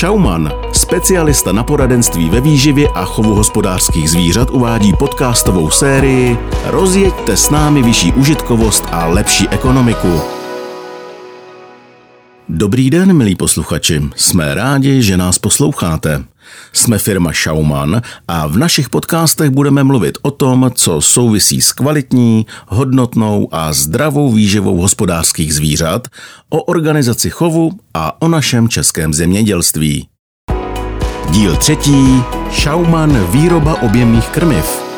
Schaumann, specialista na poradenství ve výživě a chovu hospodářských zvířat, uvádí podcastovou sérii Rozjeďte s námi vyšší užitkovost a lepší ekonomiku. Dobrý den, milí posluchači. Jsme rádi, že nás posloucháte. Jsme firma Schaumann a v našich podcastech budeme mluvit o tom, co souvisí s kvalitní, hodnotnou a zdravou výživou hospodářských zvířat, o organizaci chovu a o našem českém zemědělství. Díl třetí. Schaumann výroba objemných krmiv.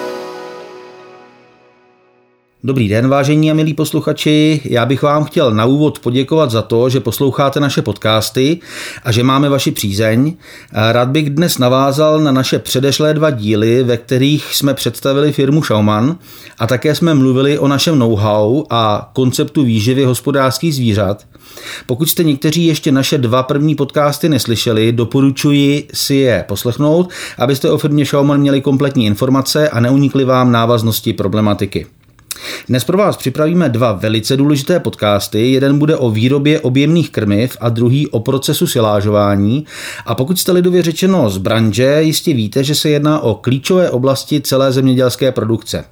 Dobrý den, vážení a milí posluchači. Já bych vám chtěl na úvod poděkovat za to, že posloucháte naše podcasty a že máme vaši přízeň. Rád bych dnes navázal na naše předešlé dva díly, ve kterých jsme představili firmu Schaumann a také jsme mluvili o našem know-how a konceptu výživy hospodářských zvířat. Pokud jste někteří ještě naše dva první podcasty neslyšeli, doporučuji si je poslechnout, abyste o firmě Schaumann měli kompletní informace a neunikly vám návaznosti problematiky. Dnes pro vás připravíme dva velice důležité podcasty. Jeden bude o výrobě objemných krmiv a druhý o procesu silážování. A pokud jste lidově řečeno z branže, jistě víte, že se jedná o klíčové oblasti celé zemědělské produkce.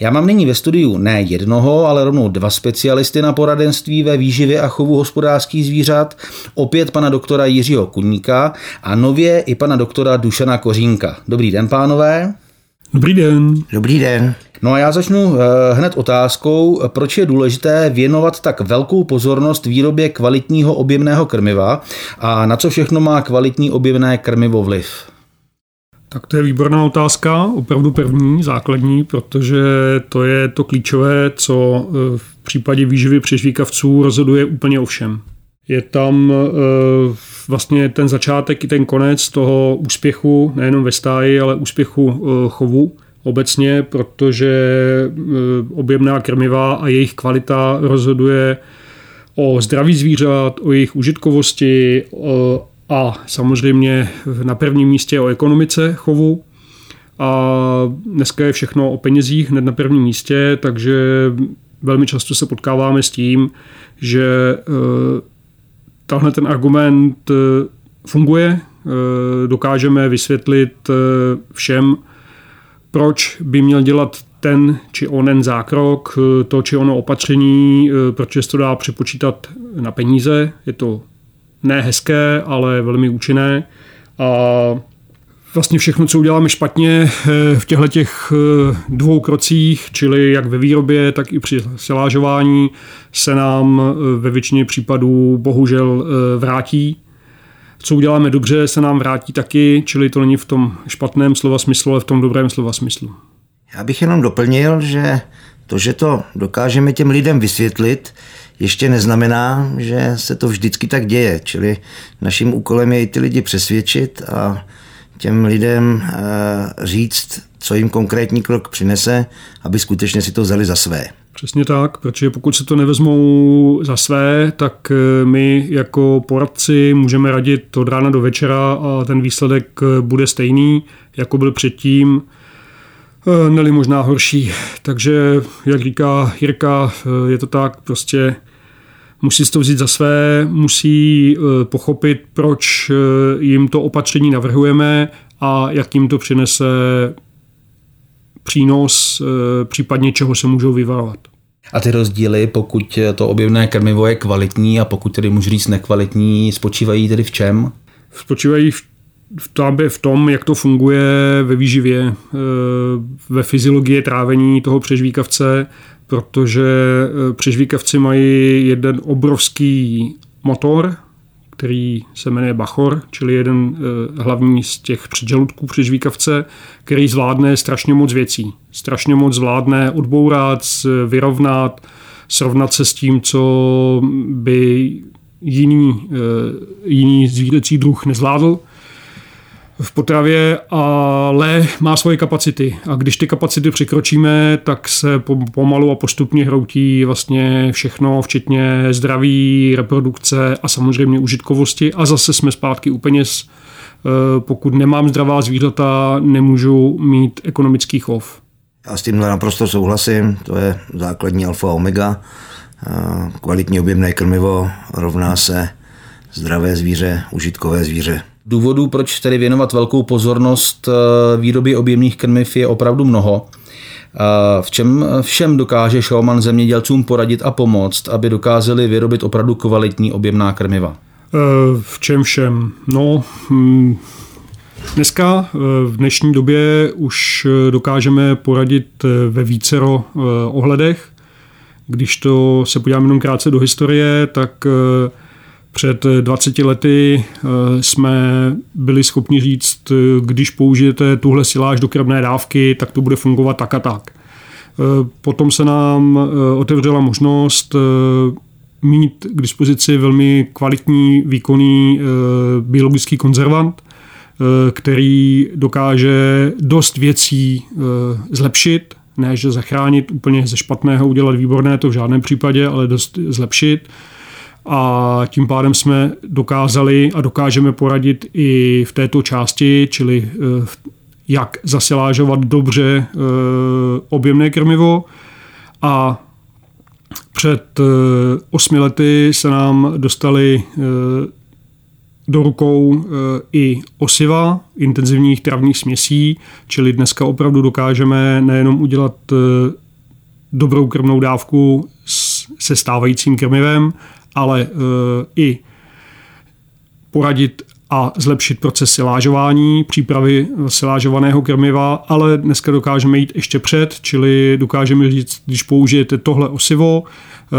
Já mám nyní ve studiu ne jednoho, ale rovnou dva specialisty na poradenství ve výživě a chovu hospodářských zvířat, opět pana doktora Jiřího Kuníka a nově i pana doktora Dušana Kořínka. Dobrý den, pánové. Dobrý den. Dobrý den. No a já začnu eh, hned otázkou, proč je důležité věnovat tak velkou pozornost výrobě kvalitního objemného krmiva a na co všechno má kvalitní objemné krmivo vliv? Tak to je výborná otázka, opravdu první, základní, protože to je to klíčové, co eh, v případě výživy přežvíkavců rozhoduje úplně o všem. Je tam eh, vlastně ten začátek i ten konec toho úspěchu, nejenom ve stáji, ale úspěchu chovu obecně, protože eh, objemná krmiva a jejich kvalita rozhoduje o zdraví zvířat, o jejich užitkovosti eh, a samozřejmě na prvním místě o ekonomice chovu. A dneska je všechno o penězích hned na prvním místě, takže velmi často se potkáváme s tím, že eh, tahle ten argument funguje, dokážeme vysvětlit všem, proč by měl dělat ten či onen zákrok, to či ono opatření, proč se to dá přepočítat na peníze. Je to ne hezké, ale velmi účinné. A vlastně všechno, co uděláme špatně v těchto těch dvou krocích, čili jak ve výrobě, tak i při silážování, se nám ve většině případů bohužel vrátí co uděláme dobře, se nám vrátí taky, čili to není v tom špatném slova smyslu, ale v tom dobrém slova smyslu. Já bych jenom doplnil, že to, že to dokážeme těm lidem vysvětlit, ještě neznamená, že se to vždycky tak děje. Čili naším úkolem je i ty lidi přesvědčit a těm lidem eh, říct, co jim konkrétní krok přinese, aby skutečně si to vzali za své. Přesně tak, protože pokud se to nevezmou za své, tak eh, my jako poradci můžeme radit od rána do večera a ten výsledek eh, bude stejný, jako byl předtím, eh, neli možná horší. Takže, jak říká Jirka, je to tak, prostě musí to vzít za své, musí pochopit, proč jim to opatření navrhujeme a jak jim to přinese přínos, případně čeho se můžou vyvarovat. A ty rozdíly, pokud to objevné krmivo je kvalitní a pokud tedy můžu říct nekvalitní, spočívají tedy v čem? Spočívají v v, v tom, jak to funguje ve výživě, e, ve fyziologii trávení toho přežvíkavce, protože e, přežvíkavci mají jeden obrovský motor, který se jmenuje Bachor, čili jeden e, hlavní z těch předžaludků přežvíkavce, který zvládne strašně moc věcí. Strašně moc zvládne odbourat, vyrovnat, srovnat se s tím, co by jiný, e, jiný zvířecí druh nezvládl v potravě, ale má svoje kapacity. A když ty kapacity překročíme, tak se pomalu a postupně hroutí vlastně všechno, včetně zdraví, reprodukce a samozřejmě užitkovosti. A zase jsme zpátky u peněz. E, pokud nemám zdravá zvířata, nemůžu mít ekonomický chov. Já s tímhle naprosto souhlasím, to je základní alfa a omega. E, kvalitní objemné krmivo rovná se zdravé zvíře, užitkové zvíře. Důvodů, proč tedy věnovat velkou pozornost eh, výrobě objemných krmiv je opravdu mnoho. V čem všem dokáže Šauman zemědělcům poradit a pomoct, aby dokázali vyrobit opravdu kvalitní objemná krmiva? Eh, v čem všem? No, hm, dneska eh, v dnešní době už dokážeme poradit ve vícero ohledech. Když to se podíváme jenom krátce do historie, tak před 20 lety eh, jsme byli schopni říct, eh, když použijete tuhle siláž do krevné dávky, tak to bude fungovat tak a tak. Eh, potom se nám otevřela možnost mít k dispozici velmi kvalitní, výkonný biologický konzervant, který dokáže dost věcí zlepšit, ne že zachránit úplně ze špatného, udělat výborné, to v žádném případě, ale dost zlepšit a tím pádem jsme dokázali a dokážeme poradit i v této části, čili eh, jak zasilážovat dobře eh, objemné krmivo. A před eh, osmi lety se nám dostali do rukou i osiva intenzivních travních směsí, čili dneska opravdu dokážeme nejenom udělat dobrou krmnou dávku se stávajícím krmivem, ale eh, i poradit a zlepšit proces silážování, přípravy silážovaného krmiva, ale dneska dokážeme jít ještě před, čili dokážeme říct, když použijete tohle osivo, eh,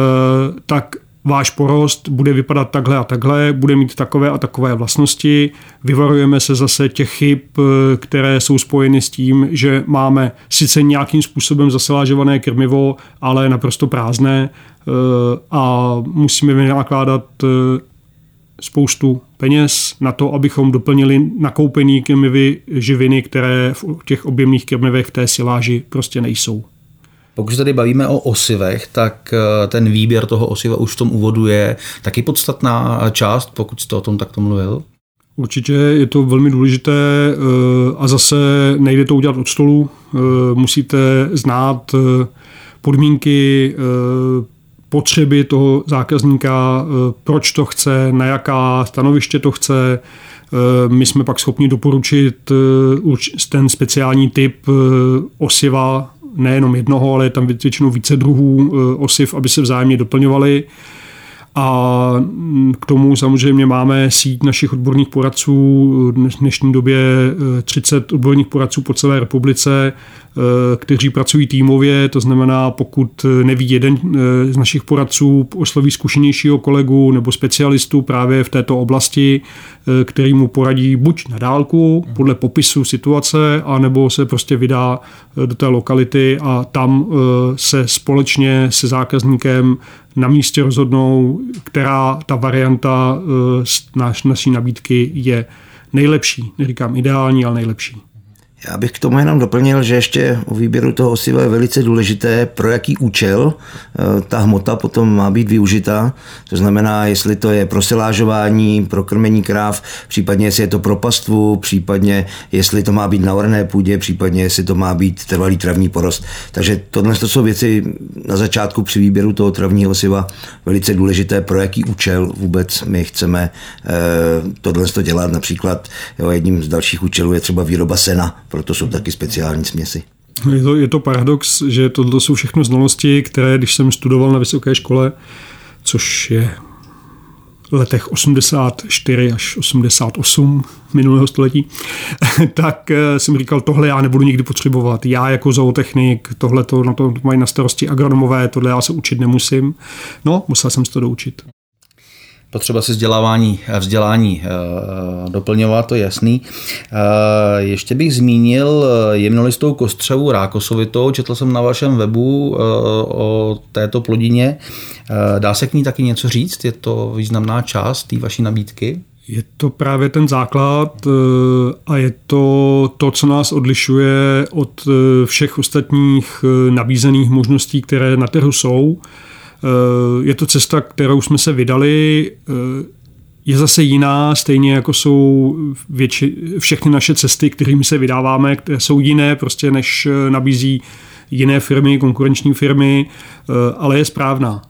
tak váš porost bude vypadat takhle a takhle, bude mít takové a takové vlastnosti. Vyvarujeme se zase těch chyb, eh, které jsou spojeny s tím, že máme sice nějakým způsobem zasilážované krmivo, ale naprosto prázdné eh, a musíme vynakládat eh, spoustu peněz na to, abychom doplnili nakoupený krmivy živiny, které v těch objemných krmivech v té siláži prostě nejsou. Pokud se tady bavíme o osivech, tak eh, ten výběr toho osiva už v tom úvodu je taky podstatná část, pokud jste o tom takto mluvil? Určitě je to velmi důležité eh, a zase nejde to udělat od stolu. Eh, musíte znát podmínky, potřeby toho zákazníka, proč to chce, na jaká stanoviště to chce. My jsme pak schopni doporučit ten speciální typ osiva nejenom jednoho, ale je tam většinou více druhů eh, osiv, aby se vzájemně doplňovaly. A mm, k tomu samozřejmě máme síť našich odborných poradců, v dnešní době 30 eh, odborných poradců po celé republice, eh, kteří pracují týmově, to znamená, pokud neví jeden z našich poradců, osloví zkušenějšího kolegu nebo specialistu právě v této oblasti, který mu poradí buď na dálku podle popisu situace, anebo se prostě vydá do té lokality a tam se společně se zákazníkem na místě rozhodnou, která ta varianta naš, naší nabídky je nejlepší. Neříkám ideální, ale nejlepší. Já bych k tomu jenom doplnil, že ještě u výběru toho osiva je velice důležité, pro jaký účel eh, ta hmota potom má být využita. To znamená, jestli to je pro silážování, pro krmení kráv, případně jestli je to pro pastvu, případně jestli to má být na orné půdě, případně jestli to má být trvalý travní porost. Takže tohle to jsou věci na začátku při výběru toho travního osiva velice důležité, pro jaký účel vůbec my chceme eh, tohle dělat. Například jo, jedním z dalších účelů je třeba výroba sena proto jsou taky speciální směsi. Je to, je to paradox, že tohle jsou všechno znalosti, které, když jsem studoval na vysoké škole, což je v letech 84 až 88 minulého století, tak eh, jsem říkal, tohle já nebudu nikdy potřebovat. Já jako zootechnik, tohle to, na to mají na starosti agronomové, tohle já se učit nemusím. No, musel jsem se to doučit potřeba si vzdělávání, vzdělání eh, doplňovat, to je jasný. Eh, ještě bych zmínil eh, jemnolistou kostřevu rákosovitou, četl jsem na vašem webu o této plodině. Dá se k ní taky něco říct? Je to významná část té vaší nabídky? Je to právě ten základ a je to to, co nás odlišuje od všech ostatních nabízených možností, které na trhu jsou. Eh, je to cesta, kterou jsme se vydali, eh, je zase jiná, stejně jako jsou větši, všechny naše cesty, kterými se vydáváme, které jsou jiné, prostě než eh, nabízí jiné firmy, konkurenční firmy, ale je správná.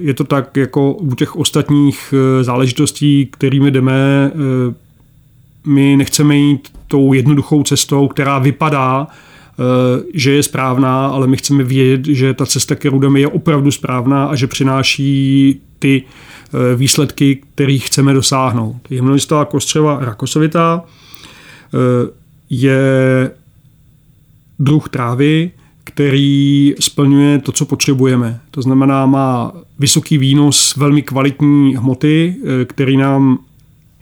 Je to tak jako u těch ostatních záležitostí, kterými jdeme, my nechceme jít tou jednoduchou cestou, která vypadá, že je správná, ale my chceme vědět, že ta cesta, kterou jdeme, je opravdu správná a že přináší ty výsledky, kterých chceme dosáhnout. Jemnolistová kostřeva rakosovitá je druh trávy, který splňuje to, co potřebujeme. To znamená, má vysoký výnos velmi kvalitní hmoty, eh, který nám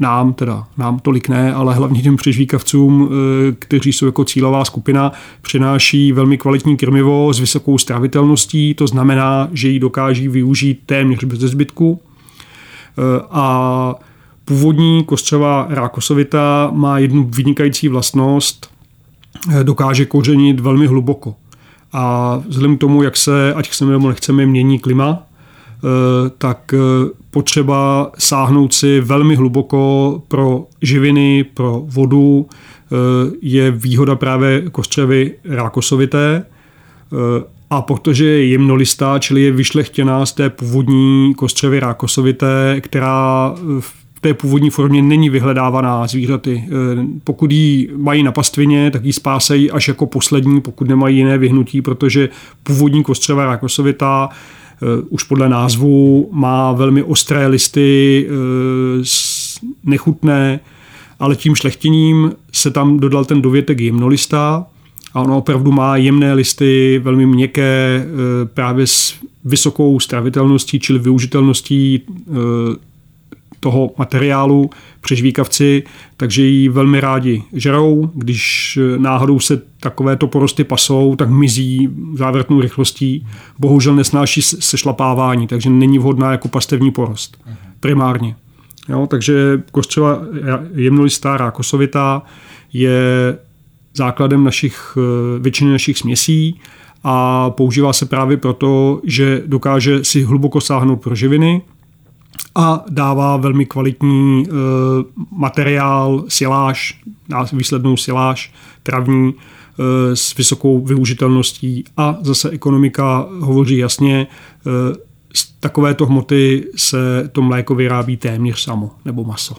nám, teda nám tolik ne, ale hlavně těm přežvíkavcům, eh, kteří jsou jako cílová skupina, přináší velmi kvalitní krmivo s vysokou stravitelností, to znamená, že ji dokáží využít téměř bez zbytku. Eh, a původní kostřová rákosovita má jednu vynikající vlastnost, dokáže kořenit velmi hluboko. A vzhledem k tomu, jak se, ať chceme nebo nechceme, mění klima, eh, tak eh, potřeba sáhnout si velmi hluboko pro živiny, pro vodu eh, je výhoda právě kostřevy rákosovité. A protože je jemnolistá, čili je vyšlechtěná z té původní kostřevy rákosovité, která v té původní formě není vyhledávaná zvířaty. Eh, pokud ji mají na pastvině, tak ji spásejí až jako poslední, pokud nemají jiné vyhnutí, protože původní kostřeva rákosovitá eh, už podle názvu má velmi ostré listy, eh, nechutné, ale tím šlechtěním se tam dodal ten dovětek jemnolista a ono opravdu má jemné listy, velmi měkké, právě s vysokou stravitelností, čili využitelností toho materiálu přežvíkavci, takže ji velmi rádi žerou. Když náhodou se takovéto porosty pasou, tak mizí závratnou rychlostí. Bohužel nesnáší sešlapávání, takže není vhodná jako pastevní porost. Primárně. Jo, takže kostřela jemnolistá rákosovitá je základem našich, většiny našich směsí a používá se právě proto, že dokáže si hluboko sáhnout pro živiny, a dává velmi kvalitní e, materiál, siláž, výslednou siláž travní e, s vysokou využitelností a zase ekonomika hovoří jasně, e, z takovéto hmoty se to mléko vyrábí téměř samo, nebo maso.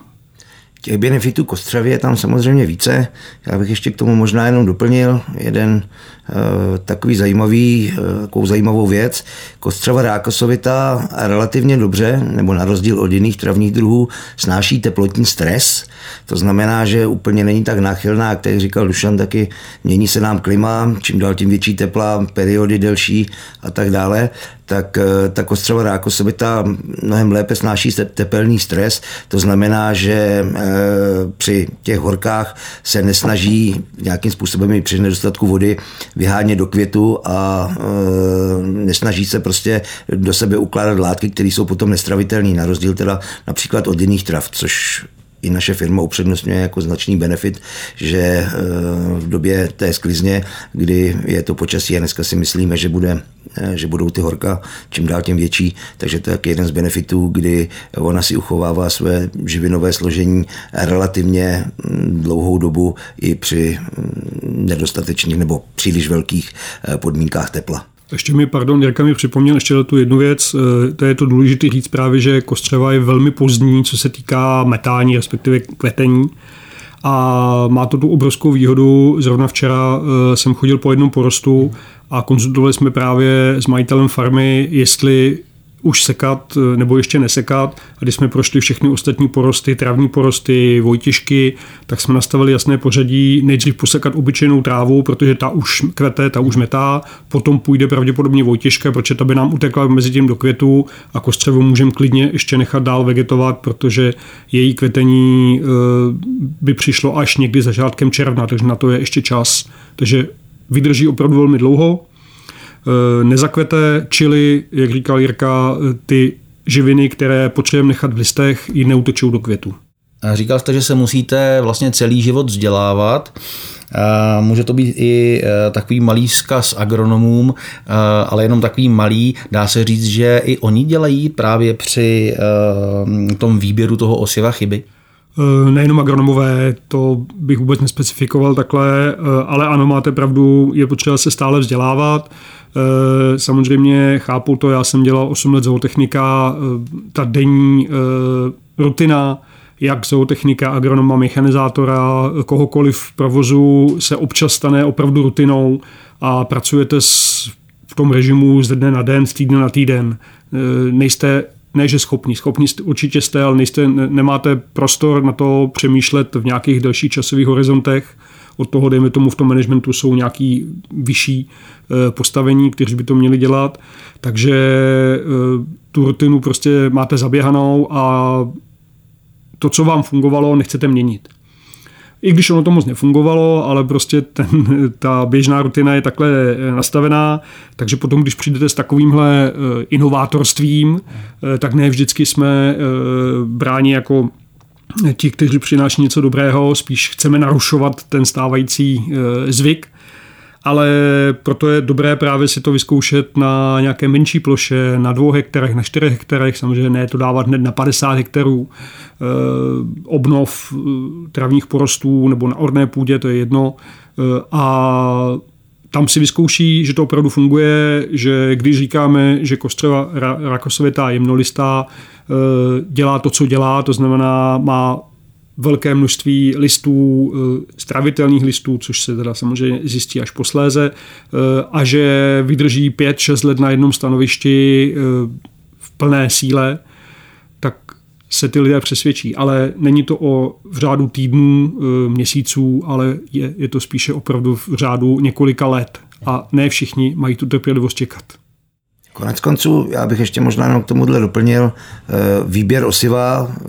Těch benefitů kostřevy je tam samozřejmě více. Já bych ještě k tomu možná jenom doplnil jeden Eh, takový zajímavý, eh, takovou zajímavou věc. Kostřava rákosovita relativně dobře, nebo na rozdíl od jiných travních druhů, snáší teplotní stres. To znamená, že úplně není tak náchylná, jak tady říkal Dušan, taky mění se nám klima, čím dál tím větší tepla, periody delší a tak dále tak eh, ta kostřava rákosovita mnohem lépe snáší tepelný stres. To znamená, že při těch horkách se nesnaží nějakým způsobem i při nedostatku vody vyhánět do květu a e, nesnaží se prostě do sebe ukládat látky, které jsou potom nestravitelné, na rozdíl teda například od jiných trav, což i naše firma upřednostňuje jako značný benefit, že e, v době té sklizně, kdy je to počasí a dneska si myslíme, že, bude, e, že budou ty horka čím dál tím větší, takže to je jeden z benefitů, kdy ona si uchovává své živinové složení relativně mm, dlouhou dobu i při mm, nedostatečných nebo příliš velkých e, podmínkách tepla. Ještě mi, pardon, Jirka mi připomněl ještě tu jednu věc, eh, to je to důležité říct právě, že kostřeva je velmi pozdní, co se týká metání, respektive kvetení. A má to tu obrovskou výhodu. Zrovna včera eh, jsem chodil po jednom porostu a konzultovali jsme právě s majitelem farmy, jestli už sekat eh, nebo ještě nesekat. A když jsme prošli všechny ostatní porosty, travní porosty, vojtěžky, tak jsme nastavili jasné pořadí. Nejdřív posekat obyčejnou trávu, protože ta už kvete, ta už metá, potom půjde pravděpodobně vojtěžka, protože ta by nám utekla mezi tím do květu a kostřevu můžeme klidně ještě nechat dál vegetovat, protože její kvetení eh, by přišlo až někdy začátkem června, takže na to je ještě čas. Takže vydrží opravdu velmi dlouho nezakvete, čili, jak říkal Jirka, eh, ty živiny, které potřebujeme nechat v listech, ji neutečou do květu. Říkal jste, že se musíte vlastně celý život vzdělávat. Eh, může to být i takový malý vzkaz agronomům, ale jenom takový malý. Dá se říct, že i oni dělají právě při tom výběru toho osiva chyby? Nejenom agronomové, to bych vůbec nespecifikoval takhle, ale ano, máte pravdu, je potřeba se stále vzdělávat. Samozřejmě chápu to, já jsem dělal 8 let zootechnika, ta denní rutina, jak zootechnika, agronoma, mechanizátora, kohokoliv v provozu se občas stane opravdu rutinou a pracujete s, v tom režimu z dne na den, z týdne na týden. Nejste ne, že schopní, schopní určitě jste, ale nejste, nemáte prostor na to přemýšlet v nějakých delších časových horizontech. Od toho, dejme tomu, v tom managementu jsou nějaký vyšší eh, postavení, kteří by to měli dělat. Takže eh, tu rutinu prostě máte zaběhanou a to, co vám fungovalo, nechcete měnit i když ono to moc nefungovalo, ale prostě ten, ta běžná rutina je takhle eh, nastavená, takže potom, když přijdete s takovýmhle inovátorstvím, tak ne vždycky jsme bráni jako ti, kteří přináší něco dobrého, spíš chceme narušovat ten stávající zvyk ale proto je dobré právě si to vyzkoušet na nějaké menší ploše, na dvou hektarech, na čtyřech hektarech, samozřejmě ne to dávat hned na 50 hektarů, eh, obnov eh, travních porostů nebo na orné půdě, to je jedno. Eh, a tam si vyzkouší, že to opravdu funguje, že když říkáme, že kostřeva rakosovitá jemnolistá dělá to, co dělá, to znamená má velké množství listů, eh, stravitelných listů, což se teda samozřejmě zjistí až posléze, eh, a že vydrží 5-6 let na jednom stanovišti eh, v plné síle, tak se ty lidé přesvědčí. Ale není to o v řádu týdnů, měsíců, ale je, je to spíše opravdu v řádu několika let. A ne všichni mají tu trpělivost čekat. Konec konců, já bych ještě možná jenom k tomuhle doplnil, eh, výběr osiva, eh,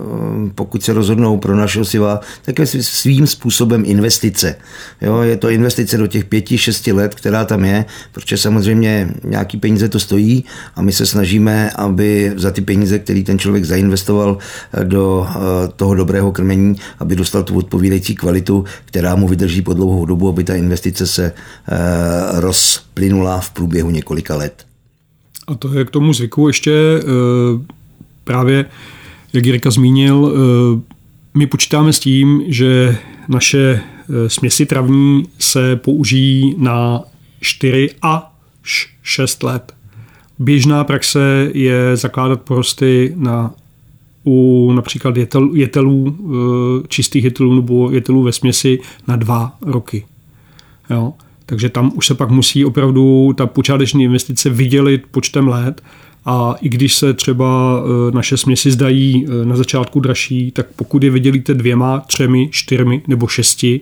pokud se rozhodnou pro naše osiva, tak je svým způsobem investice. Jo, je to investice do těch pěti, šesti let, která tam je, protože samozřejmě nějaký peníze to stojí a my se snažíme, aby za ty peníze, které ten člověk zainvestoval eh, do toho dobrého krmení, aby dostal tu odpovídající kvalitu, která mu vydrží po dlouhou dobu, aby ta investice se rozplynula v průběhu několika let. A to je k tomu zvyku ještě eh, právě, jak Jirka zmínil, eh, my počítáme s tím, že naše eh, směsi travní se použijí na 4 až 6 let. Běžná praxe je zakládat porosty na u například jetel, jetelů, čistých jetelů nebo jetelů ve směsi na dva roky. Jo? Takže tam už se pak musí opravdu ta počáteční investice vydělit počtem let a i když se třeba e, naše směsi zdají e, na začátku dražší, tak pokud je vydělíte dvěma, třemi, čtyřmi nebo šesti,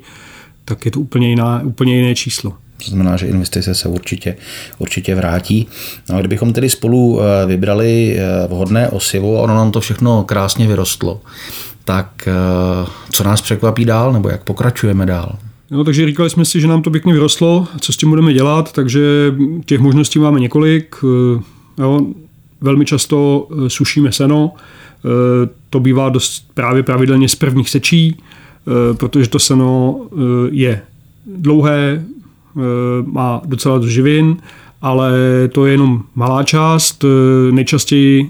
tak je to úplně, jiná, úplně jiné číslo. To znamená, že investice se určitě, určitě vrátí. No a kdybychom tedy spolu e, vybrali vhodné osivo ono nám to všechno krásně vyrostlo, tak co nás překvapí dál, nebo jak pokračujeme dál? No, takže říkali jsme si, že nám to pěkně vyrostlo, co s tím budeme dělat, takže těch možností máme několik. Eh, jo, velmi často eh, sušíme seno, eh, to bývá dost právě pravidelně z prvních sečí, protože to seno je dlouhé, má docela dost živin, ale to je jenom malá část. Nejčastěji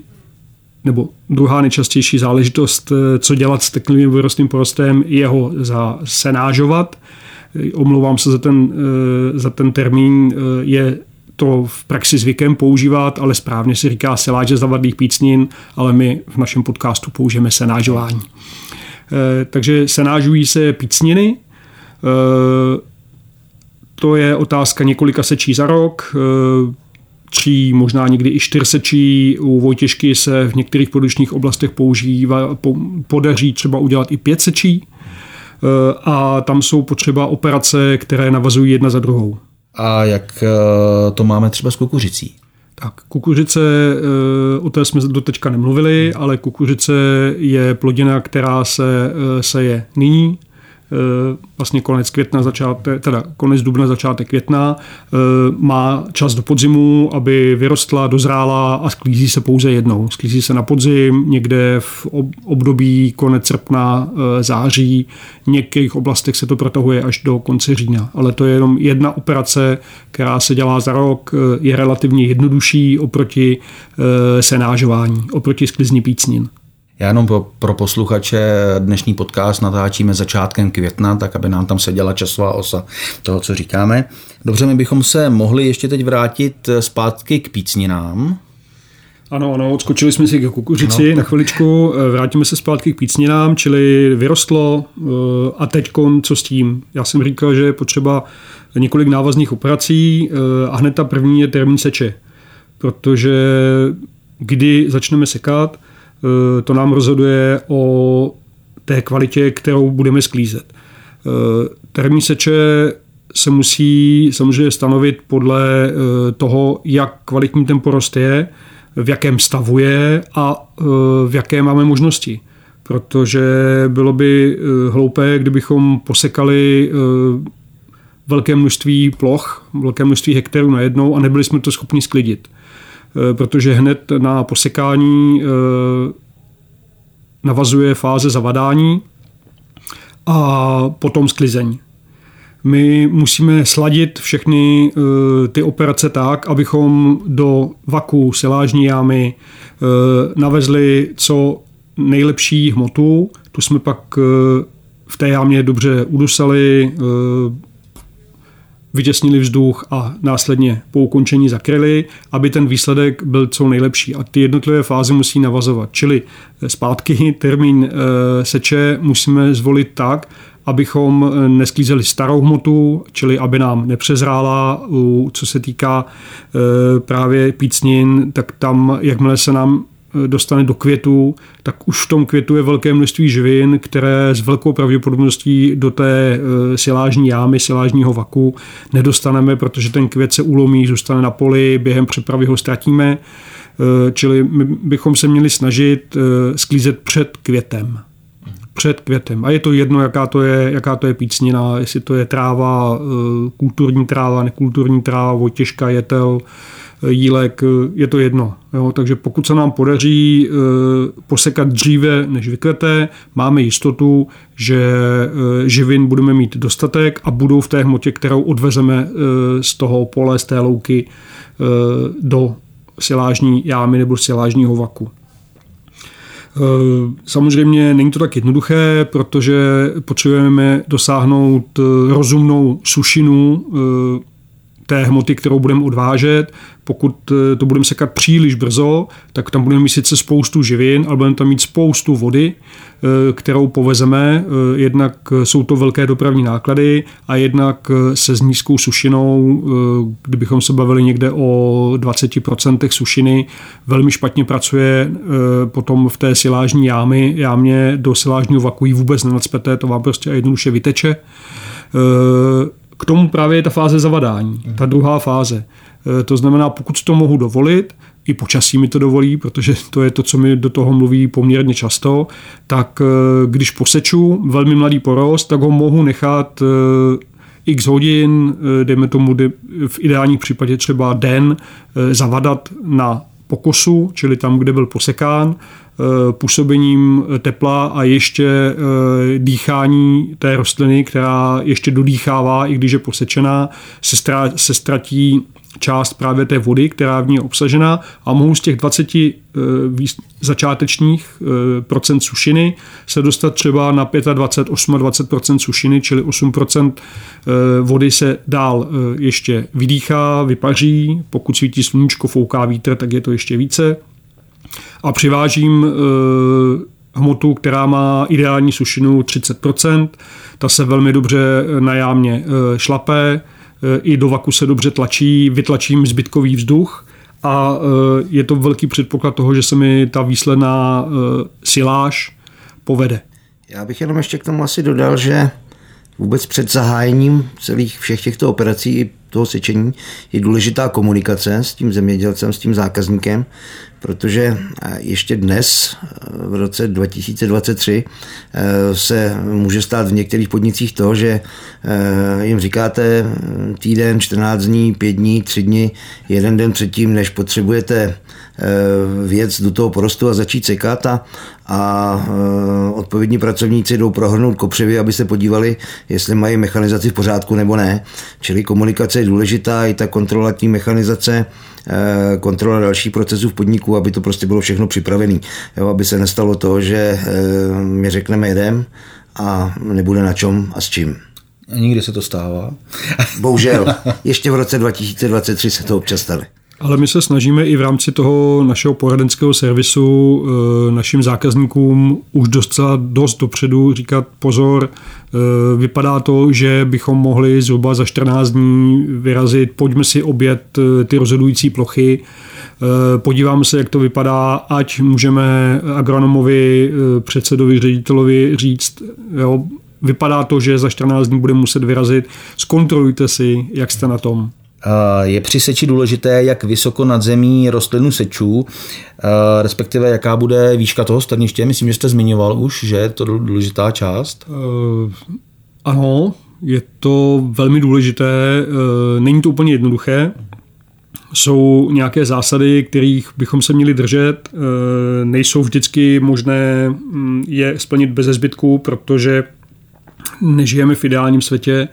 nebo druhá nejčastější záležitost, co dělat s teklivým vyrostným porostem, je ho zasenážovat. Omlouvám se za ten, eh, za ten termín, eh, je to v praxi zvykem používat, ale správně se říká seláže zavadlých pícnin, ale my v našem podcastu použijeme senážování. Eh, takže senážují se pícniny, to je otázka několika sečí za rok, tří, možná někdy i čtyř sečí. U Vojtěžky se v některých produčních oblastech používá, podaří třeba udělat i pět sečí. Eh, a tam jsou potřeba operace, které navazují jedna za druhou. A jak eh, to máme třeba s kukuřicí? Tak, kukuřice, eh, o té jsme do teďka nemluvili, ale kukuřice je plodina, která se seje nyní, vlastně konec května, začátek, teda konec dubna, začátek května, eh, má čas do podzimu, aby vyrostla, dozrála a sklízí se pouze jednou. Sklízí se na podzim, někde v období konec srpna, eh, září, v některých oblastech se to protahuje až do konce října, ale to je jenom jedna operace, která se dělá za rok, je relativně jednodušší oproti senážování, oproti sklizní pícnin. Já jenom pro, pro posluchače dnešní podcast natáčíme začátkem května, tak aby nám tam seděla časová osa toho, co říkáme. Dobře, my bychom se mohli ještě teď vrátit zpátky k pícninám. Ano, ano, odskočili jsme si k kukuřici no. na chviličku, vrátíme se zpátky k pícninám, čili vyrostlo eh, a teď co s tím? Já jsem říkal, že je potřeba několik návazných operací eh, a hned ta první je termín seče, protože kdy začneme sekat, Eh, to nám rozhoduje o té kvalitě, kterou budeme sklízet. Eh, termín seče se musí samozřejmě stanovit podle eh, toho, jak kvalitní ten porost je, v jakém stavu je a v jaké máme možnosti. Protože bylo by hloupé, kdybychom posekali velké množství ploch, velké množství hektarů najednou a nebyli jsme to schopni sklidit. Eh, protože hned na posekání eh, navazuje fáze zavadání a potom sklizení. My musíme sladit všechny eh, ty operace tak, abychom do vaku silážní jámy navezli co nejlepší hmotu. Tu jsme pak v té jámě dobře udusali, vytěsnili vzduch a následně po ukončení zakryli, aby ten výsledek byl co nejlepší. A ty jednotlivé fáze musí navazovat. Čili eh, zpátky termín eh, seče musíme zvolit tak, abychom eh, nesklízeli starou hmotu, čili aby nám nepřezrála, co se týká právě pícnin, tak tam, jakmile se nám dostane do květu, tak už v tom květu je velké množství živin, které s velkou pravděpodobností do té e, silážní jámy, silážního vaku nedostaneme, protože ten květ se ulomí, zůstane na poli, během přepravy ho ztratíme. E, čili my bychom se měli snažit sklízet před květem před květem. A je to jedno, jaká to je, jaká to je pícnina, jestli to je tráva, kulturní tráva, nekulturní tráva, vojtěžka, jetel, jílek, je to jedno. Jo? Takže pokud se nám podaří eh, posekat dříve, než vykvete, máme jistotu, že eh, živin budeme mít dostatek a budou v té hmotě, kterou odvezeme eh, z toho pole, z té louky do silážní jámy nebo silážního vaku. Samozřejmě není to tak jednoduché, protože potřebujeme dosáhnout rozumnou sušinu té hmoty, kterou budeme odvážet. Pokud eh, to budeme sekat příliš brzo, tak tam budeme mít sice spoustu živin, ale budeme tam mít spoustu vody, eh, kterou povezeme. Eh, jednak jsou to velké dopravní náklady a jednak se s nízkou sušinou, kdybychom se bavili někde o 20% sušiny, velmi špatně pracuje potom v té silážní jámy. Jámě do silážního vakuí vůbec nenacpete, to vám prostě jednoduše vyteče k tomu právě je ta fáze zavadání, ta druhá fáze. E, to znamená, pokud to mohu dovolit, i počasí mi to dovolí, protože to je to, co mi do toho mluví poměrně často, tak e, když poseču velmi mladý porost, tak ho mohu nechat e, x hodin, dejme tomu v ideálním případě třeba den, zavadat na pokosu, čili tam, kde byl posekán, působením tepla a ještě eh, dýchání té rostliny, která ještě dodýchává, i když je posečená, se, se ztratí část právě té vody, která v ní je obsažena. A mohou z těch 20 eh, začátečních procent sušiny se dostat třeba na 25, 28 procent sušiny, čili 8 procent vody se dál ještě vydýchá, vypaří, pokud svítí sluníčko, fouká vítr, tak je to ještě více a přivážím eh, hmotu, která má ideální sušinu 30%. Ta se velmi dobře na jámě eh, šlape, eh, i do vaku se dobře tlačí, vytlačím zbytkový vzduch a je to velký předpoklad toho, že se mi ta výsledná siláž povede. Já bych jenom ještě k tomu asi dodal, že vůbec před zahájením celých všech těchto operací i toho sečení je důležitá komunikace s tím zemědělcem, s tím zákazníkem, protože ještě dnes, v roce 2023, eh, se může stát v některých podnicích to, že eh, jim říkáte týden, 14 dní, 5 dní, 3 dny, jeden den předtím, než potřebujete věc do toho porostu a začít sekat a, a odpovědní pracovníci jdou prohrnout kopřivy, aby se podívali, jestli mají mechanizaci v pořádku nebo ne. Čili komunikace je důležitá, i ta kontrola té mechanizace, kontrola dalších procesů v podniku, aby to prostě bylo všechno připravené. Aby se nestalo to, že my řekneme jedem a nebude na čem a s čím. Nikdy se to stává. Bohužel. Ještě v roce 2023 se to občas stane. Ale my se snažíme i v rámci toho našeho poradenského servisu eh, našim zákazníkům už docela dost dopředu říkat pozor, eh, vypadá to, že bychom mohli zhruba za 14 dní vyrazit, pojďme si obět eh, ty rozhodující plochy, podíváme se, jak to vypadá, ať můžeme agronomovi, předsedovi, ředitelovi říct, jo, vypadá to, že za 14 dní bude muset vyrazit, zkontrolujte si, jak jste na tom. Je při seči důležité, jak vysoko nad zemí rostlinu sečů, respektive jaká bude výška toho strniště. Myslím, že jste zmiňoval už, že je to důležitá část. Uh, ano, je to velmi důležité. Není to úplně jednoduché. Jsou nějaké zásady, kterých bychom se měli držet. Nejsou vždycky možné mm, je splnit bez zbytku, protože nežijeme v ideálním světě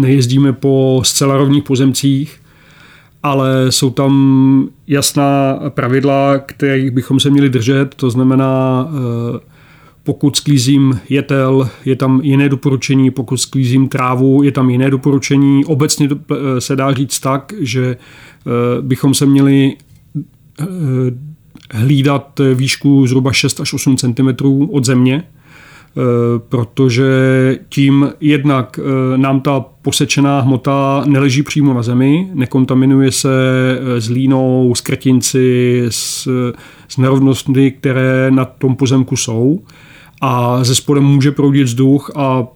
nejezdíme po zcela rovných pozemcích, ale jsou tam jasná pravidla, kterých bychom se měli držet, to znamená, eh, pokud sklízím jetel, je tam jiné doporučení, pokud sklízím trávu, je tam jiné doporučení. Obecně eh, se dá říct tak, že eh, bychom se měli hlídat výšku zhruba 6 až 8 cm od země, protože tím jednak eh, nám ta posečená hmota neleží přímo na zemi, nekontaminuje se eh, s línou, s krtinci, s, s nerovnostmi, které na tom pozemku jsou. A ze spodem může proudit vzduch a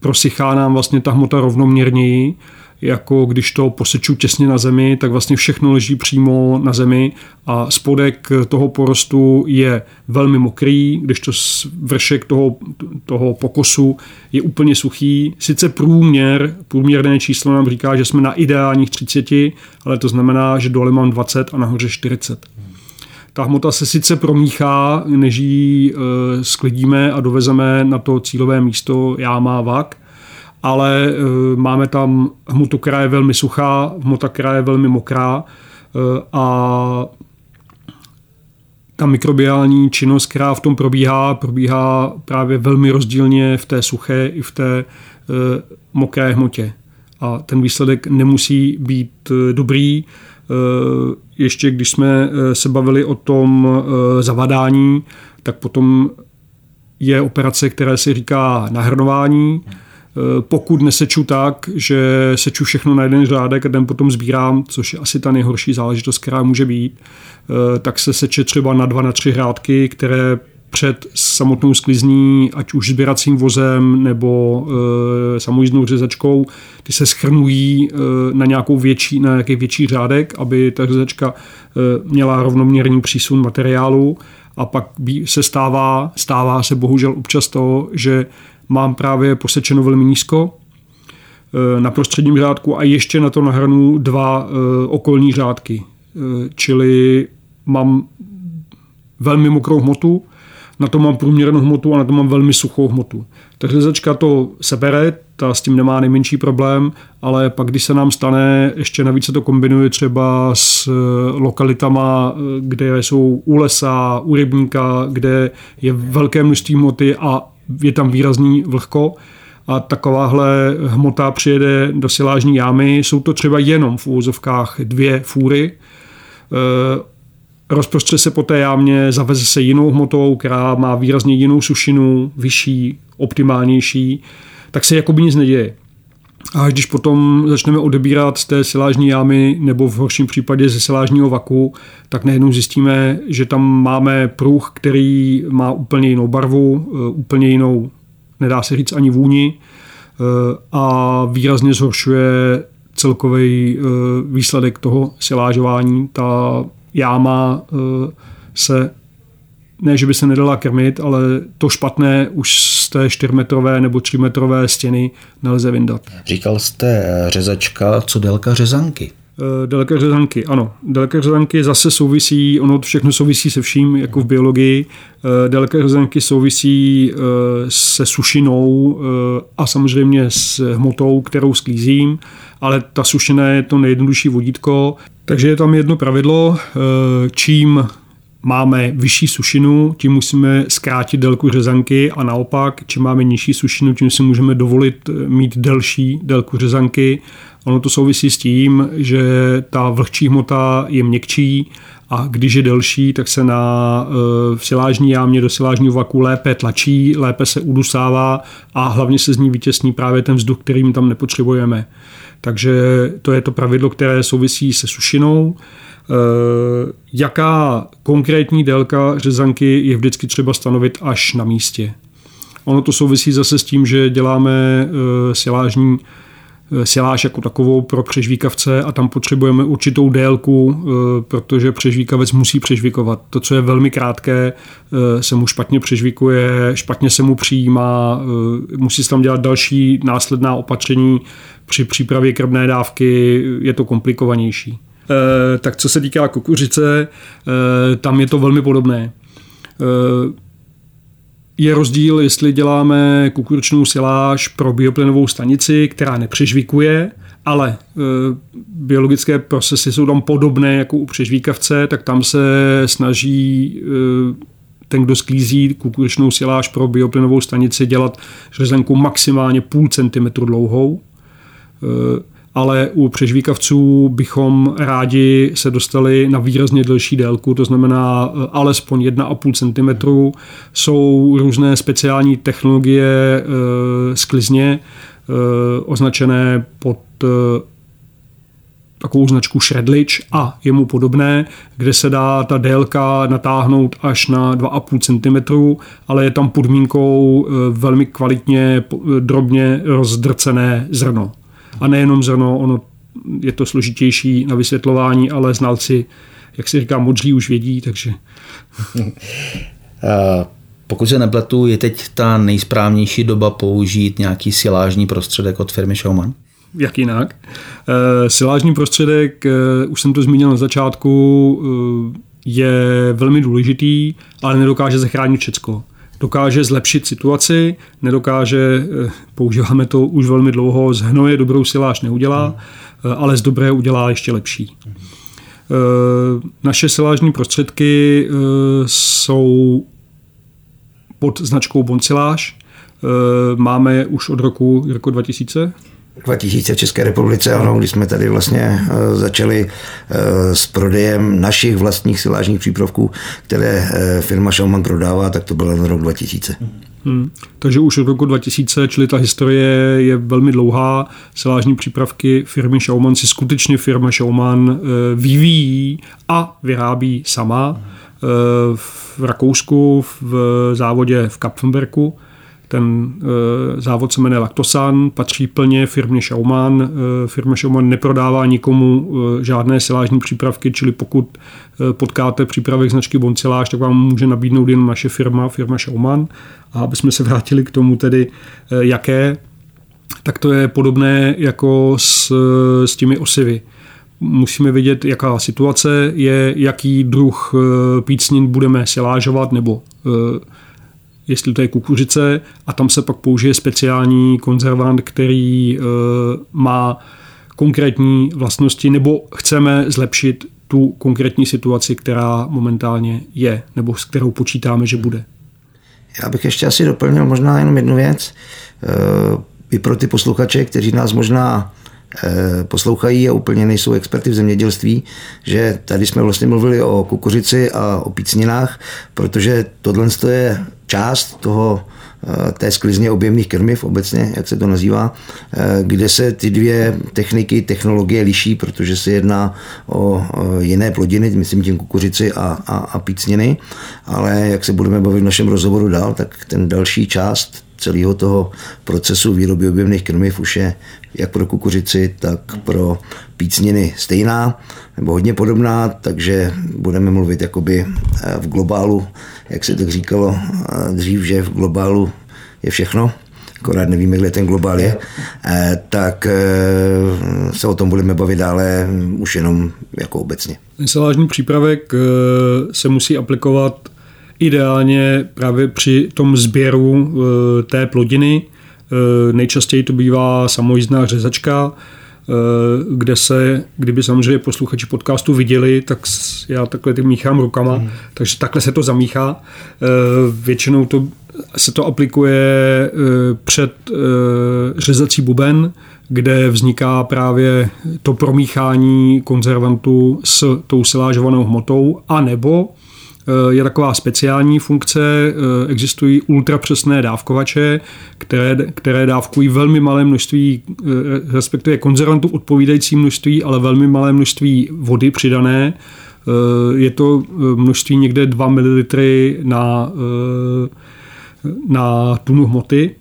prosychá nám vlastně ta hmota rovnoměrněji jako když to poseču těsně na zemi, tak vlastně všechno leží přímo na zemi a spodek toho porostu je velmi mokrý, když to vršek toho, toho pokosu je úplně suchý. Sice průměr, průměrné číslo nám říká, že jsme na ideálních 30, ale to znamená, že dole mám 20 a nahoře 40. Ta hmota se sice promíchá, než ji e, sklidíme a dovezeme na to cílové místo jáma vak, ale eh, máme tam hmotu, která je velmi suchá, hmota, která je velmi mokrá eh, a ta mikrobiální činnost, která v tom probíhá, probíhá právě velmi rozdílně v té suché i v té eh, mokré hmotě. A ten výsledek nemusí být dobrý. Ještě když jsme se bavili o tom zavadání, tak potom je operace, které se říká nahrnování. Eh, pokud neseču tak, že seču všechno na jeden řádek a den potom sbírám, což je asi ta nejhorší záležitost, která může být, eh, tak se seče třeba na dva, na tři řádky, které před samotnou sklizní, ať už sběracím vozem nebo e, samojízdnou řezačkou, ty se schrnují e, na nějakou větší, na nějaký větší řádek, aby ta řezačka e, měla rovnoměrný přísun materiálu. A pak se stává, stává se bohužel občas to, že mám právě posečeno velmi nízko eh, na prostředním řádku a ještě na to nahrnu dva eh, okolní řádky. Eh, čili mám velmi mokrou hmotu, na to mám průměrnou hmotu a na to mám velmi suchou hmotu. Ta řezačka to sebere, ta s tím nemá nejmenší problém, ale pak, když se nám stane, ještě navíc se to kombinuje třeba s lokalitama, kde jsou u lesa, u rybníka, kde je velké množství hmoty a je tam výrazný vlhko a takováhle hmota přijede do silážní jámy. Jsou to třeba jenom v úvozovkách dvě fůry. E, rozprostře se po té jámě, zaveze se jinou hmotou, která má výrazně jinou sušinu, vyšší, optimálnější, tak se jako by nic neděje. A když potom začneme odebírat z té silážní jámy nebo v horším případě ze silážního vaku, tak najednou zjistíme, že tam máme pruh, který má úplně jinou barvu, eh, úplně jinou, nedá se říct ani vůni eh, a výrazně zhoršuje celkový eh, výsledek toho silážování. Ta jáma se ne, že by se nedala krmit, ale to špatné už z té 4-metrové nebo 3-metrové stěny nelze vyndat. Říkal jste řezačka, co délka řezanky? Délka řezanky, ano. Délka řezanky zase souvisí, ono všechno souvisí se vším, jako v biologii. Délka řezanky souvisí se sušinou a samozřejmě s hmotou, kterou sklízím, ale ta sušina je to nejjednodušší vodítko. Takže je tam jedno pravidlo, čím máme vyšší sušinu, tím musíme zkrátit délku řezanky a naopak, čím máme nižší sušinu, tím si můžeme dovolit mít delší délku řezanky. Ono to souvisí s tím, že ta vlhčí hmota je měkčí a když je delší, tak se na v silážní jámě do silážního vaku lépe tlačí, lépe se udusává a hlavně se z ní vytěsní právě ten vzduch, který my tam nepotřebujeme. Takže to je to pravidlo, které souvisí se sušinou. Eh, jaká konkrétní délka řezanky je vždycky třeba stanovit až na místě. Ono to souvisí zase s tím, že děláme eh, silážní eh, siláž jako takovou pro přežvíkavce a tam potřebujeme určitou délku, protože přežvíkavec musí přežvíkovat. To, co je velmi krátké, se mu špatně přežvíkuje, špatně se mu přijímá, musí se tam dělat další následná opatření při přípravě krvné dávky, je to komplikovanější. Eh, tak co se týká kukuřice, eh, tam je to velmi podobné. Eh, je rozdíl, jestli děláme kukuřičnou siláž pro bioplynovou stanici, která nepřežvíkuje, ale biologické procesy jsou tam podobné jako u přežvíkavce, tak tam se snaží ten, kdo sklízí kukuřičnou siláž pro bioplynovou stanici, dělat řezenku maximálně půl centimetru dlouhou ale u přežvíkavců bychom rádi se dostali na výrazně delší délku, to znamená eh, alespoň 1,5 cm. Jsou různé speciální technologie e, sklizně e, označené pod takovou značku Shredlich a jemu podobné, kde se dá ta délka natáhnout až na 2,5 cm, ale je tam podmínkou velmi kvalitně drobně rozdrcené zrno. A nejenom zrno, ono je to složitější na vysvětlování, ale znalci, jak se říká, modří už vědí, takže... Pokud se nepletu, je teď ta nejsprávnější doba použít nějaký silážní prostředek od firmy Showman? Jak jinak? E, silážní prostředek, e, už jsem to zmínil na začátku, e, je velmi důležitý, ale nedokáže zachránit všecko dokáže zlepšit situaci, nedokáže, eh, používáme to už velmi dlouho, z hnoje dobrou siláž neudělá, eh, ale z dobré udělá ještě lepší. Eh, naše silážní prostředky jsou pod značkou Bonciláž. Máme už od roku, roku 2000, 2000 v České republice, ano, když jsme tady vlastně eh, začali eh, s prodejem našich vlastních silážních přípravků, které eh, firma Schaumann prodává, tak to byl na rok 2000. Hmm. Takže už od roku 2000, čili ta historie je velmi dlouhá. Silážní přípravky firmy Schaumann si skutečně firma Schaumann vyvíjí a vyrábí sama v Rakousku v závodě v Kapfenberku ten e, závod se jmenuje Lactosan, patří plně firmě Schaumann. E, firma Schaumann neprodává nikomu e, žádné silážní přípravky, čili pokud potkáte přípravek značky Bonciláž, tak vám může nabídnout jen naše firma, firma Schaumann. A aby jsme se vrátili k tomu tedy, jaké, tak to je podobné jako s, s těmi osivy musíme vidět, jaká situace je, jaký druh pícnin budeme silážovat nebo jestli to je kukuřice a tam se pak použije speciální konzervant, který e, má konkrétní vlastnosti nebo chceme zlepšit tu konkrétní situaci, která momentálně je nebo s kterou počítáme, že bude. Já bych ještě asi doplnil možná jenom jednu věc. E, I pro ty posluchače, kteří nás možná poslouchají a úplně nejsou experty v zemědělství, že tady jsme vlastně mluvili o kukuřici a o pícninách, protože tohle je část toho eh, té sklizně objemných krmiv obecně, jak se to nazývá, eh, kde se ty dvě techniky, technologie liší, protože se jedná o jiné plodiny, myslím tím kukuřici a, a, a pícniny, ale jak se budeme bavit v našem rozhovoru dál, tak ten další část celého toho procesu výroby objemných krmiv už je jak pro kukuřici, tak pro pícniny stejná nebo hodně podobná, takže budeme mluvit jakoby eh, v globálu, jak se tak říkalo eh, dřív, že v globálu je všechno akorát nevíme, kde ten globál je, eh, tak se o tom budeme bavit dále už jenom jako obecně. Inselážní přípravek se musí aplikovat ideálně právě při tom sběru té plodiny. Nejčastěji to bývá samojízdná řezačka, Eh, kde se, kdyby samozřejmě posluchači podcastu viděli, tak já takhle ty míchám rukama, mm. takže takhle se to zamíchá. Eh, většinou to, se to aplikuje eh, před řezací buben, kde vzniká právě to promíchání konzervantu s tou silážovanou hmotou, anebo Eh, je taková speciální funkce, eh, existují ultrapřesné dávkovače, které, které dávkují velmi malé množství, eh, respektive konzervantů odpovídající množství, ale velmi malé množství vody přidané. Je to množství někde 2 ml na, na tunu hmoty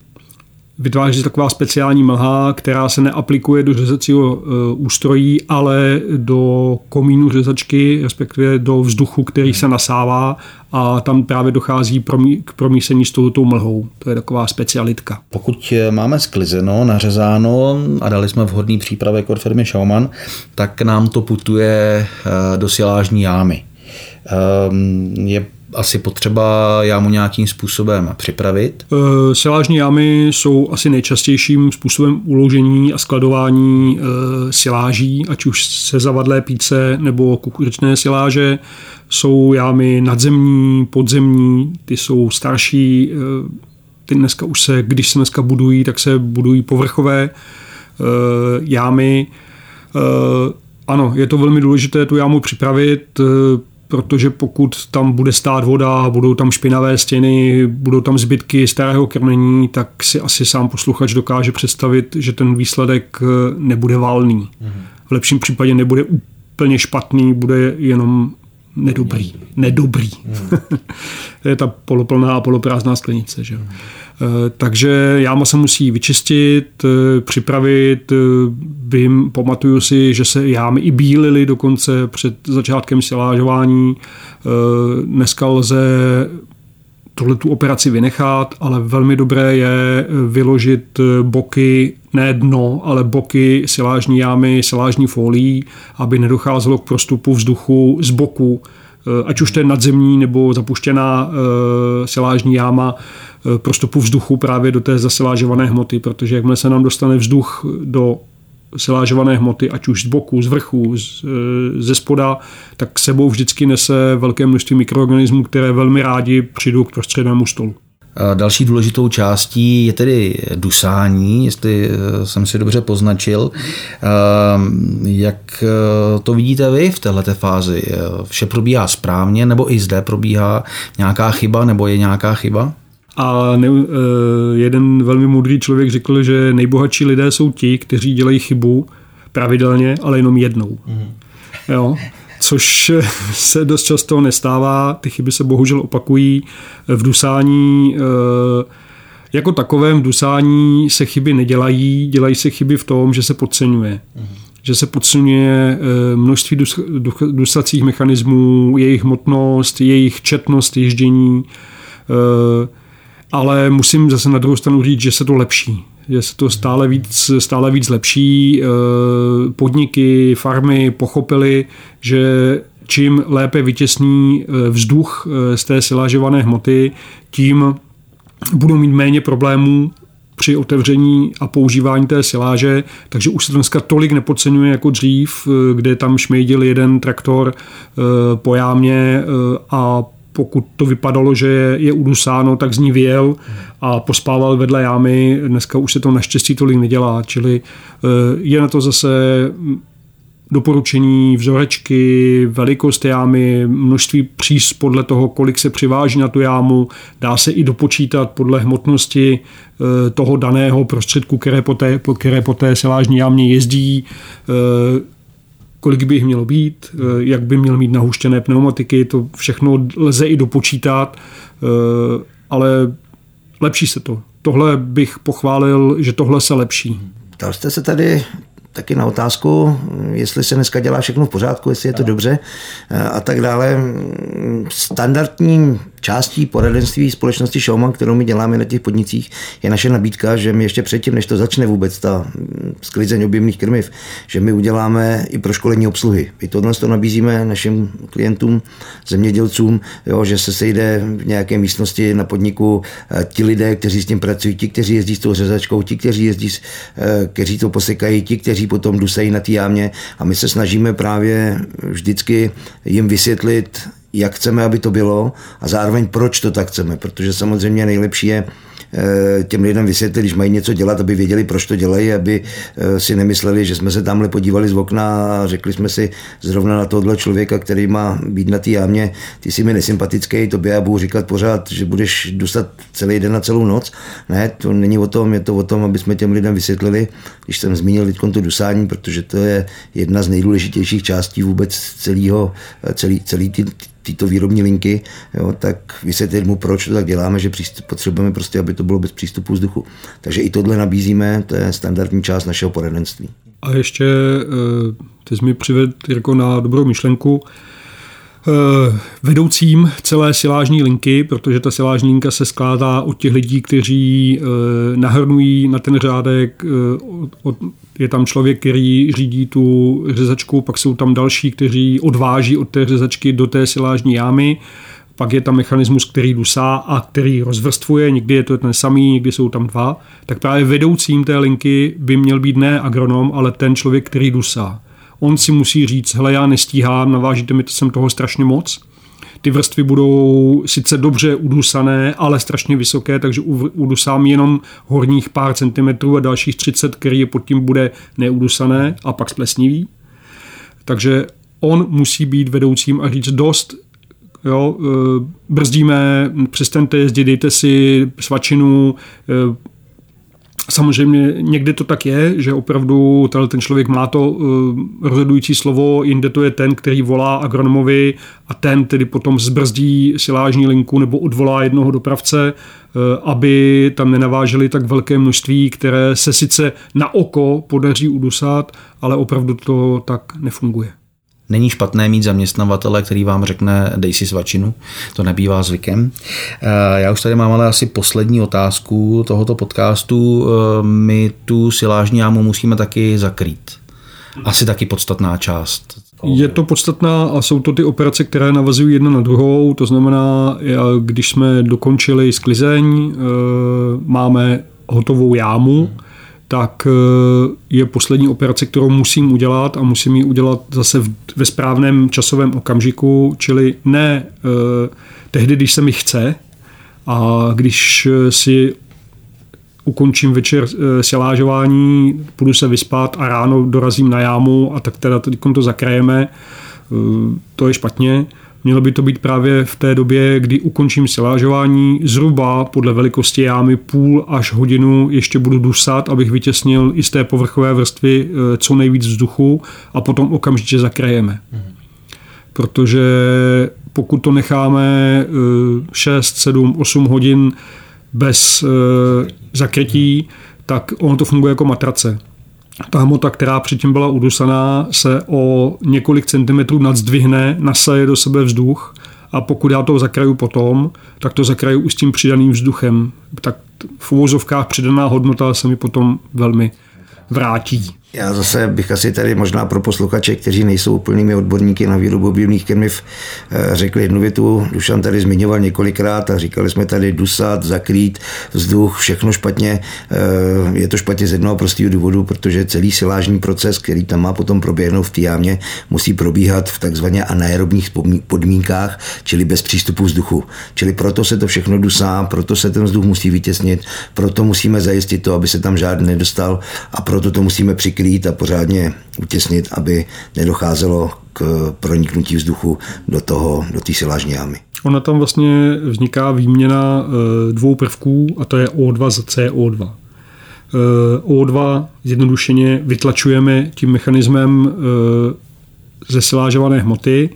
vytváří taková speciální mlha, která se neaplikuje do řezacího e, ústrojí, ale do komínu řezačky, respektive do vzduchu, který se nasává a tam právě dochází k promísení s touto mlhou. To je taková specialitka. Pokud máme sklizeno, nařezáno a dali jsme vhodný přípravek od firmy Schaumann, tak nám to putuje e, do silážní jámy. Ehm, je asi potřeba jámu nějakým způsobem připravit? E, silážní jámy jsou asi nejčastějším způsobem uložení a skladování e, siláží, ať už se zavadlé píce nebo kukuřičné siláže. Jsou jámy nadzemní, podzemní, ty jsou starší, e, ty dneska už se, když se dneska budují, tak se budují povrchové e, jámy. E, ano, je to velmi důležité tu jámu připravit, e, protože pokud tam bude stát voda, budou tam špinavé stěny, budou tam zbytky starého krmení, tak si asi sám posluchač dokáže představit, že ten výsledek eh, nebude valný. V lepším případě nebude úplně špatný, bude jenom nedobrý. Nedobrý. to je ta poloplná a poloprázdná sklenice. Že? Eh, takže jáma se musí vyčistit, eh, připravit. Vím, eh, pamatuju si, že se jámy i bílily dokonce před začátkem silážování. Dneska lze tuhle tu operaci vynechat, ale velmi dobré je vyložit boky, ne dno, ale boky silážní jámy, silážní folií, aby nedocházelo k prostupu vzduchu z boku, ať už to je nadzemní nebo zapuštěná silážní jáma, Eh, prostupu vzduchu právě do té zasilážované hmoty, protože jakmile se nám dostane vzduch do silážované hmoty, ať už z boku, z vrchu, eh, ze spoda, tak sebou vždycky nese velké množství mikroorganismů, které velmi rádi přijdou k prostřednému stolu. Další důležitou částí je tedy dusání, jestli eh, jsem si dobře poznačil. Jak to vidíte vy v této fázi? Vše probíhá správně, nebo i zde probíhá nějaká chyba, nebo je nějaká chyba? A ne, jeden velmi moudrý člověk řekl, že nejbohatší lidé jsou ti, kteří dělají chybu pravidelně, ale jenom jednou. Mm. Jo? Což se dost často nestává, ty chyby se bohužel opakují v dusání. Uh, jako takovém dusání se chyby nedělají, dělají se chyby v tom, že se podceňuje. Mm. Že se podceňuje množství dus, dusacích mechanismů, jejich hmotnost, jejich četnost ježdění. Uh, ale musím zase na druhou stranu říct, že se to lepší. Že se to stále víc, stále víc lepší. Eh, podniky, farmy pochopili, že čím lépe vytěsní eh, vzduch eh, z té silážované hmoty, tím budou mít méně problémů při otevření a používání té siláže, takže už se to dneska tolik nepodceňuje jako dřív, kde tam šmejdil jeden traktor po jámě a pokud to vypadalo, že je, udusáno, tak z ní vyjel a pospával vedle jámy. Dneska už se to naštěstí tolik nedělá, čili eh, je na to zase doporučení, vzorečky, velikost jámy, množství příz podle toho, kolik se přiváží na tu jámu. Dá se i dopočítat podle hmotnosti eh, toho daného prostředku, které po té, které po té silážní jámě jezdí eh, kolik by jich mělo být, eh, jak by měl mít nahuštěné pneumatiky, to všechno lze i dopočítat, eh, ale lepší se to. Tohle bych pochválil, že tohle se lepší. Dal jste se tady taky na otázku, jestli se dneska dělá všechno v pořádku, jestli je to dobře eh, a tak dále. Standardní částí poradenství společnosti Showman, kterou my děláme na těch podnicích, je naše nabídka, že my ještě předtím, než to začne vůbec ta mm, sklizeň objemných krmiv, že my uděláme i pro školení obsluhy. I tohle to nabízíme našim klientům, zemědělcům, jo, že se sejde v nějaké místnosti na podniku eh, ti lidé, kteří s tím pracují, ti, kteří jezdí s tou řezačkou, ti, kteří jezdí, eh, kteří to posekají, ti, kteří potom dusají na té jámě a my se snažíme právě vždycky jim vysvětlit, jak chceme, aby to bylo a zároveň proč to tak chceme, protože samozřejmě nejlepší je Eh, těm lidem vysvětlit, když mají něco dělat, aby věděli, proč to dělají, aby eh, si nemysleli, že jsme se tamhle podívali z okna a řekli jsme si zrovna na tohle člověka, který má být na té jámě, ty jsi mi nesympatický, tobě já budu říkat pořád, že budeš dostat celý den a celou noc. Ne, to není o tom, je to o tom, aby jsme těm lidem vysvětlili, když jsem zmínil teď to dusání, protože to je jedna z nejdůležitějších částí vůbec celého, eh, celý, celý ty, tyto výrobní linky, jo, tak vysvětlit mu, proč to tak děláme, že potřebujeme prostě, aby to bylo bez přístupu vzduchu. Takže i tohle nabízíme, to je standardní část našeho poradenství. A ještě eh, ty jsi mi přivedl jako na dobrou myšlenku, eh, vedoucím celé silážní linky, protože ta silážní linka se skládá od těch lidí, kteří eh, nahrnují na ten řádek od je tam člověk, který řídí tu řezačku, pak jsou tam další, kteří odváží od té řezačky do té silážní jámy, pak je tam mechanismus, který dusá a který rozvrstvuje, někdy je to ten samý, někdy jsou tam dva, tak právě vedoucím té linky by měl být ne agronom, ale ten člověk, který dusá. On si musí říct, hele, já nestíhám, navážíte mi to sem toho strašně moc, ty vrstvy budou sice dobře udusané, ale strašně vysoké, takže udusám jenom horních pár centimetrů a dalších 30, který je pod tím bude neudusané a pak splesnivý. Takže on musí být vedoucím a říct dost, jo, e, brzdíme, přestaňte jezdit, dejte si svačinu, e, Samozřejmě někdy to tak je, že opravdu ten člověk má to uh, rozhodující slovo, jinde to je ten, který volá agronomovi a ten tedy potom zbrzdí silážní linku nebo odvolá jednoho dopravce, uh, aby tam nenaváželi tak velké množství, které se sice na oko podaří udusat, ale opravdu to tak nefunguje. Není špatné mít zaměstnavatele, který vám řekne dej si svačinu, to nebývá zvykem. Eh, já už tady mám ale asi poslední otázku tohoto podcastu. Eh, my tu silážní jámu musíme taky zakrýt. Asi taky podstatná část. Je to podstatná a jsou to ty operace, které navazují jedna na druhou. To znamená, když jsme dokončili sklizeň, eh, máme hotovou jámu, tak eh, je poslední operace, kterou musím udělat a musím ji udělat zase ve správném časovém okamžiku, čili ne eh, tehdy, když se mi chce a když si ukončím večer eh, silážování, půjdu se vyspat a ráno dorazím na jámu a tak teda to zakrajeme, to je špatně. Mělo by to být právě v té době, kdy ukončím silážování, zhruba podle velikosti jámy půl až hodinu ještě budu dusat, abych vytěsnil i z té povrchové vrstvy eh, co nejvíc vzduchu a potom okamžitě zakrajeme. Protože pokud to necháme 6, 7, 8 hodin bez eh, zakrytí, tak ono to funguje jako matrace ta hmota, která předtím byla udusaná, se o několik centimetrů nadzdvihne, nasaje do sebe vzduch a pokud já to zakraju potom, tak to zakraju už s tím přidaným vzduchem. Tak v uvozovkách přidaná hodnota se mi potom velmi vrátí. Já zase bych asi tady možná pro posluchače, kteří nejsou úplnými odborníky na výrobu bílých krmiv, eh, řekl jednu větu. Dušan tady zmiňoval několikrát a říkali jsme tady dusat, zakrýt, vzduch, všechno špatně. Eh, je to špatně z jednoho prostého důvodu, protože celý silážní proces, který tam má potom proběhnout v té jámě, musí probíhat v takzvaně anaerobních podmínkách, čili bez přístupu vzduchu. Čili proto se to všechno dusá, proto se ten vzduch musí vytěsnit, proto musíme zajistit to, aby se tam žádný nedostal a proto to musíme přikrýt skrýt a pořádně utěsnit, aby nedocházelo k proniknutí vzduchu do toho, do silážní jámy. Ona tam vlastně vzniká výměna eh, dvou prvků a to je O2 za CO2. Eh, O2 zjednodušeně vytlačujeme tím mechanismem eh, ze silážované hmoty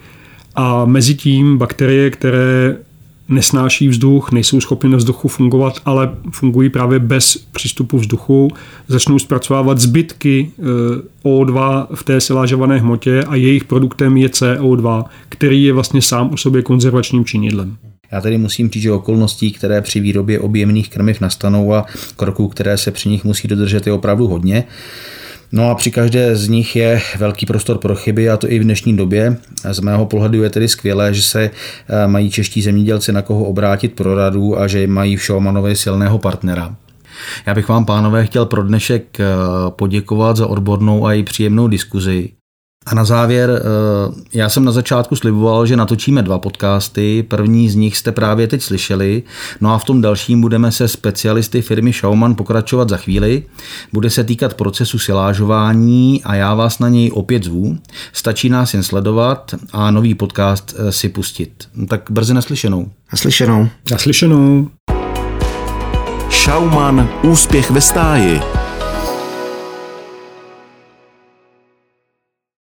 a mezi tím bakterie, které nesnáší vzduch, nejsou schopny na vzduchu fungovat, ale fungují právě bez přístupu vzduchu, začnou zpracovávat zbytky eh, O2 v té silážované hmotě a jejich produktem je CO2, který je vlastně sám o sobě konzervačním činidlem. Já tedy musím říct, že okolností, které při výrobě objemných krmiv nastanou a kroků, které se při nich musí dodržet, je opravdu hodně. No a při každé z nich je velký prostor pro chyby a to i v dnešní době. Z mého pohledu je tedy skvělé, že se eh, mají čeští zemědělci na koho obrátit pro radu a že mají v Šaumanovi silného partnera. Já bych vám, pánové, chtěl pro dnešek eh, poděkovat za odbornou a i příjemnou diskuzi. A na závěr, eh, já jsem na začátku sliboval, že natočíme dva podcasty. První z nich jste právě teď slyšeli. No a v tom dalším budeme se specialisty firmy Schaumann pokračovat za chvíli. Bude se týkat procesu silážování a já vás na něj opět zvu. Stačí nás jen sledovat a nový podcast eh, si pustit. Tak brzy naslyšenou. Naslyšenou. Naslyšenou. Schaumann Úspěch ve stáji